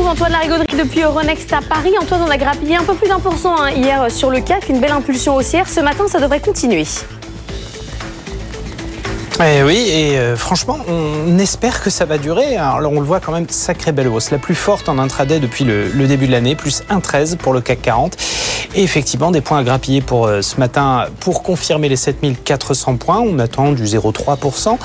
Antoine Larigauderie depuis Euronext à Paris. Antoine, on a grappillé un peu plus d'un pour cent hein, hier sur le CAC, une belle impulsion haussière. Ce matin, ça devrait continuer. Eh oui, et euh, franchement, on espère que ça va durer. Alors on le voit quand même, sacrée belle hausse, la plus forte en intraday depuis le, début de l'année, plus 1,13 pour le CAC 40. Et effectivement, des points à grappiller pour euh, ce matin pour confirmer les 7400 points. On attend du 0,3%.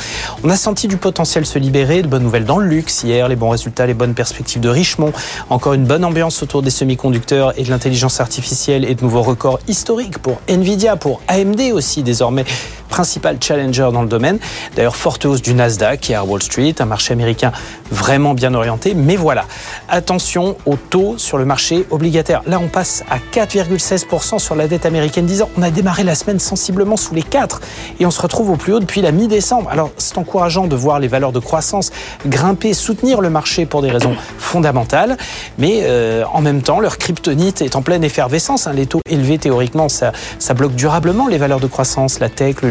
On a senti du potentiel se libérer, de bonnes nouvelles dans le luxe hier, les bons résultats, les bonnes perspectives de Richemont. Encore une bonne ambiance autour des semi-conducteurs et de l'intelligence artificielle et de nouveaux records historiques pour Nvidia, pour AMD aussi désormais principal challenger dans le domaine. D'ailleurs, forte hausse du Nasdaq est à Wall Street, un marché américain vraiment bien orienté. Mais voilà, attention au taux sur le marché obligataire. Là, on passe à 4,16% sur la dette américaine 10 ans. On a démarré la semaine sensiblement sous les 4 et on se retrouve au plus haut depuis la mi-décembre. Alors, c'est encourageant de voir les valeurs de croissance grimper, soutenir le marché pour des raisons fondamentales. Mais euh, en même temps, leur kryptonite est en pleine effervescence. Hein. Les taux élevés, théoriquement, ça bloque durablement les valeurs de croissance, la tech, le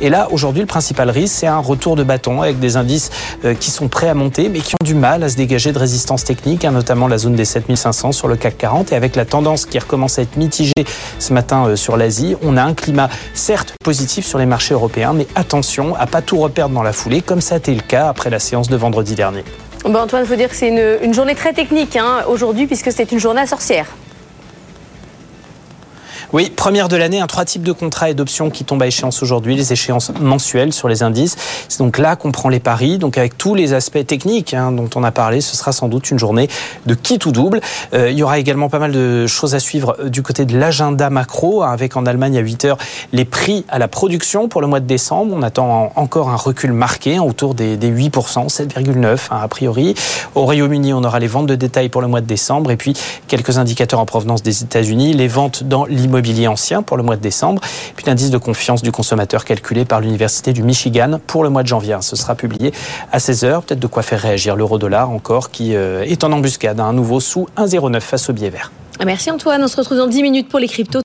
Et là, aujourd'hui, le principal risque, c'est un retour de bâton avec des indices euh, qui sont prêts à monter, mais qui ont du mal à se dégager de résistance technique, hein, notamment la zone des 7500 sur le CAC 40. Et avec la tendance qui recommence à être mitigée ce matin euh, sur l'Asie, on a un climat certes positif sur les marchés européens, mais attention à pas tout reperdre dans la foulée, comme ça a été le cas après la séance de vendredi dernier. Bon, Antoine, il faut dire que c'est une, journée très technique hein, aujourd'hui, puisque c'était une journée à sorcière. Oui, première de l'année, un trois types de contrats et d'options qui tombent à échéance aujourd'hui, les échéances mensuelles sur les indices. C'est donc là qu'on prend les paris. Donc avec tous les aspects techniques hein, dont on a parlé, ce sera sans doute une journée de qui tout double. Euh, il y aura également pas mal de choses à suivre euh, du côté de l'agenda macro, hein, avec en Allemagne à 8 heures les prix à la production pour le mois de décembre. On attend encore un recul marqué hein, autour des, 8%, 7,9 a priori. Au Royaume-Uni, on aura les ventes de détail pour le mois de décembre et puis quelques indicateurs en provenance des États-Unis, les ventes dans l'immobilier ancien pour le mois de décembre, puis l'indice de confiance du consommateur calculé par l'Université du Michigan pour le mois de janvier. Ce sera publié à 16h, peut-être de quoi faire réagir l'euro-dollar encore qui euh, est en embuscade, à un nouveau sous 1,09 face au billet vert. Merci Antoine, on se retrouve dans 10 minutes pour les cryptos.